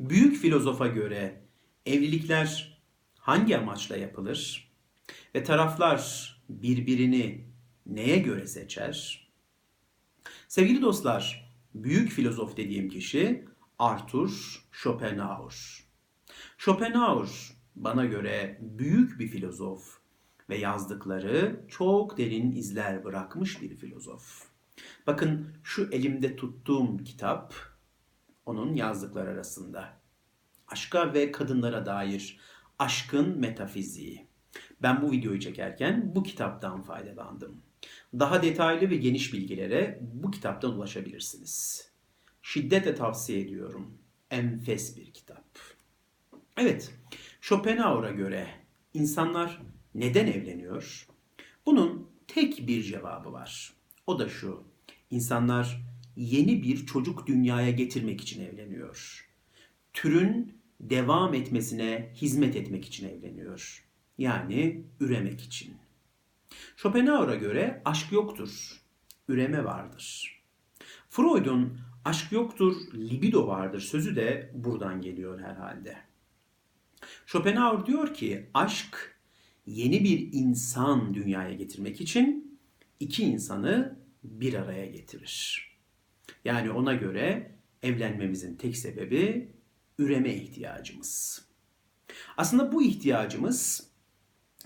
Büyük filozofa göre evlilikler hangi amaçla yapılır? Ve taraflar birbirini neye göre seçer? Sevgili dostlar, büyük filozof dediğim kişi Arthur Schopenhauer. Schopenhauer bana göre büyük bir filozof ve yazdıkları çok derin izler bırakmış bir filozof. Bakın şu elimde tuttuğum kitap onun yazdıkları arasında. Aşka ve kadınlara dair aşkın metafiziği. Ben bu videoyu çekerken bu kitaptan faydalandım. Daha detaylı ve geniş bilgilere bu kitaptan ulaşabilirsiniz. Şiddetle tavsiye ediyorum. Enfes bir kitap. Evet, Schopenhauer'a göre insanlar neden evleniyor? Bunun tek bir cevabı var. O da şu. İnsanlar yeni bir çocuk dünyaya getirmek için evleniyor. Türün devam etmesine hizmet etmek için evleniyor. Yani üremek için. Schopenhauer'a göre aşk yoktur, üreme vardır. Freud'un aşk yoktur, libido vardır sözü de buradan geliyor herhalde. Schopenhauer diyor ki aşk yeni bir insan dünyaya getirmek için iki insanı bir araya getirir. Yani ona göre evlenmemizin tek sebebi üreme ihtiyacımız. Aslında bu ihtiyacımız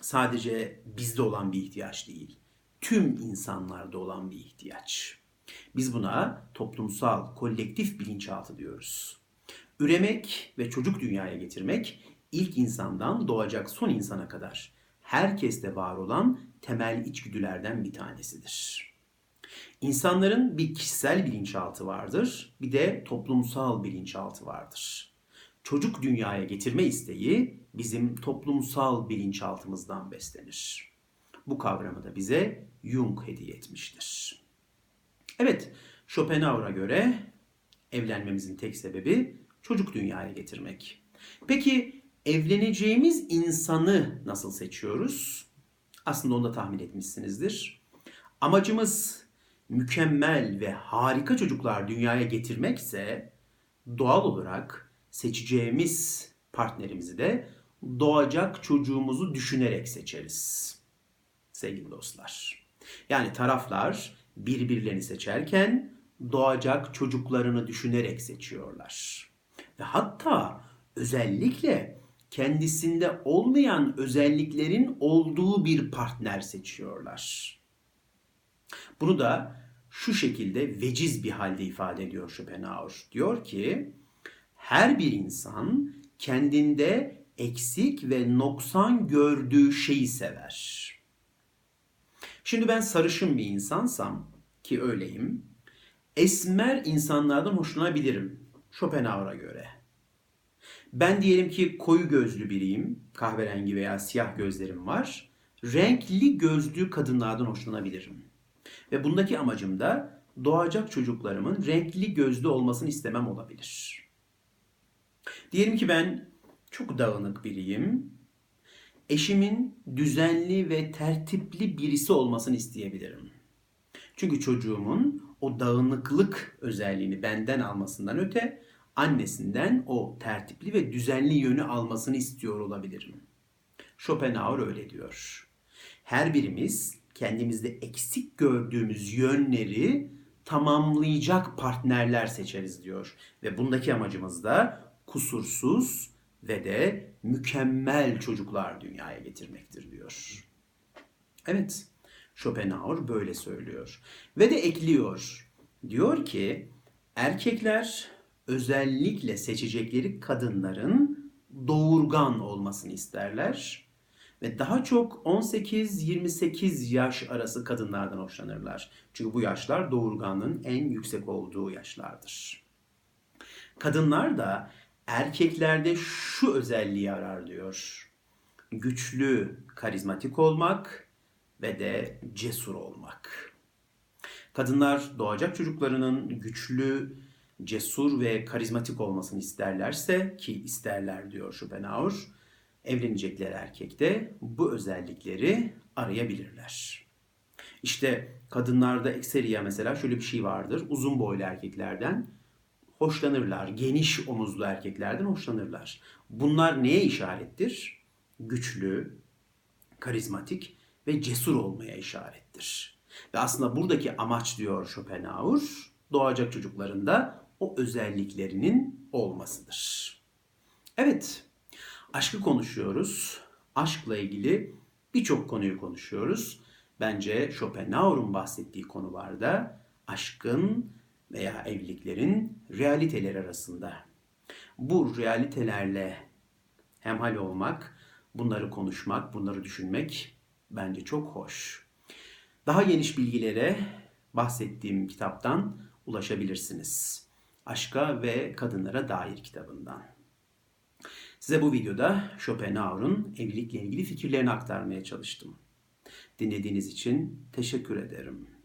sadece bizde olan bir ihtiyaç değil. Tüm insanlarda olan bir ihtiyaç. Biz buna toplumsal, kolektif bilinçaltı diyoruz. Üremek ve çocuk dünyaya getirmek ilk insandan doğacak son insana kadar herkeste var olan temel içgüdülerden bir tanesidir. İnsanların bir kişisel bilinçaltı vardır, bir de toplumsal bilinçaltı vardır. Çocuk dünyaya getirme isteği bizim toplumsal bilinçaltımızdan beslenir. Bu kavramı da bize Jung hediye etmiştir. Evet, Schopenhauer'a göre evlenmemizin tek sebebi çocuk dünyaya getirmek. Peki evleneceğimiz insanı nasıl seçiyoruz? Aslında onu da tahmin etmişsinizdir. Amacımız mükemmel ve harika çocuklar dünyaya getirmekse doğal olarak seçeceğimiz partnerimizi de doğacak çocuğumuzu düşünerek seçeriz. Sevgili dostlar. Yani taraflar birbirlerini seçerken doğacak çocuklarını düşünerek seçiyorlar. Ve hatta özellikle kendisinde olmayan özelliklerin olduğu bir partner seçiyorlar. Bunu da şu şekilde veciz bir halde ifade ediyor Schopenhauer. Diyor ki her bir insan kendinde eksik ve noksan gördüğü şeyi sever. Şimdi ben sarışın bir insansam ki öyleyim. Esmer insanlardan hoşlanabilirim Schopenhauer'a göre. Ben diyelim ki koyu gözlü biriyim. Kahverengi veya siyah gözlerim var. Renkli gözlü kadınlardan hoşlanabilirim. Ve bundaki amacım da doğacak çocuklarımın renkli gözlü olmasını istemem olabilir. Diyelim ki ben çok dağınık biriyim. Eşimin düzenli ve tertipli birisi olmasını isteyebilirim. Çünkü çocuğumun o dağınıklık özelliğini benden almasından öte annesinden o tertipli ve düzenli yönü almasını istiyor olabilirim. Schopenhauer öyle diyor. Her birimiz kendimizde eksik gördüğümüz yönleri tamamlayacak partnerler seçeriz diyor. Ve bundaki amacımız da kusursuz ve de mükemmel çocuklar dünyaya getirmektir diyor. Evet, Schopenhauer böyle söylüyor. Ve de ekliyor. Diyor ki erkekler özellikle seçecekleri kadınların doğurgan olmasını isterler ve daha çok 18-28 yaş arası kadınlardan hoşlanırlar. Çünkü bu yaşlar doğurganlığın en yüksek olduğu yaşlardır. Kadınlar da erkeklerde şu özelliği arar diyor. Güçlü, karizmatik olmak ve de cesur olmak. Kadınlar doğacak çocuklarının güçlü, cesur ve karizmatik olmasını isterlerse ki isterler diyor Schopenhauer, evlenecekler erkekte bu özellikleri arayabilirler. İşte kadınlarda ekseriya mesela şöyle bir şey vardır. Uzun boylu erkeklerden hoşlanırlar. Geniş omuzlu erkeklerden hoşlanırlar. Bunlar neye işarettir? Güçlü, karizmatik ve cesur olmaya işarettir. Ve aslında buradaki amaç diyor Schopenhauer, doğacak çocukların da o özelliklerinin olmasıdır. Evet, aşkı konuşuyoruz. Aşkla ilgili birçok konuyu konuşuyoruz. Bence Schopenhauer'un bahsettiği konularda aşkın veya evliliklerin realiteler arasında. Bu realitelerle hemhal olmak, bunları konuşmak, bunları düşünmek bence çok hoş. Daha geniş bilgilere bahsettiğim kitaptan ulaşabilirsiniz. Aşka ve Kadınlara Dair kitabından. Size bu videoda Schopenhauer'un evlilikle ilgili fikirlerini aktarmaya çalıştım. Dinlediğiniz için teşekkür ederim.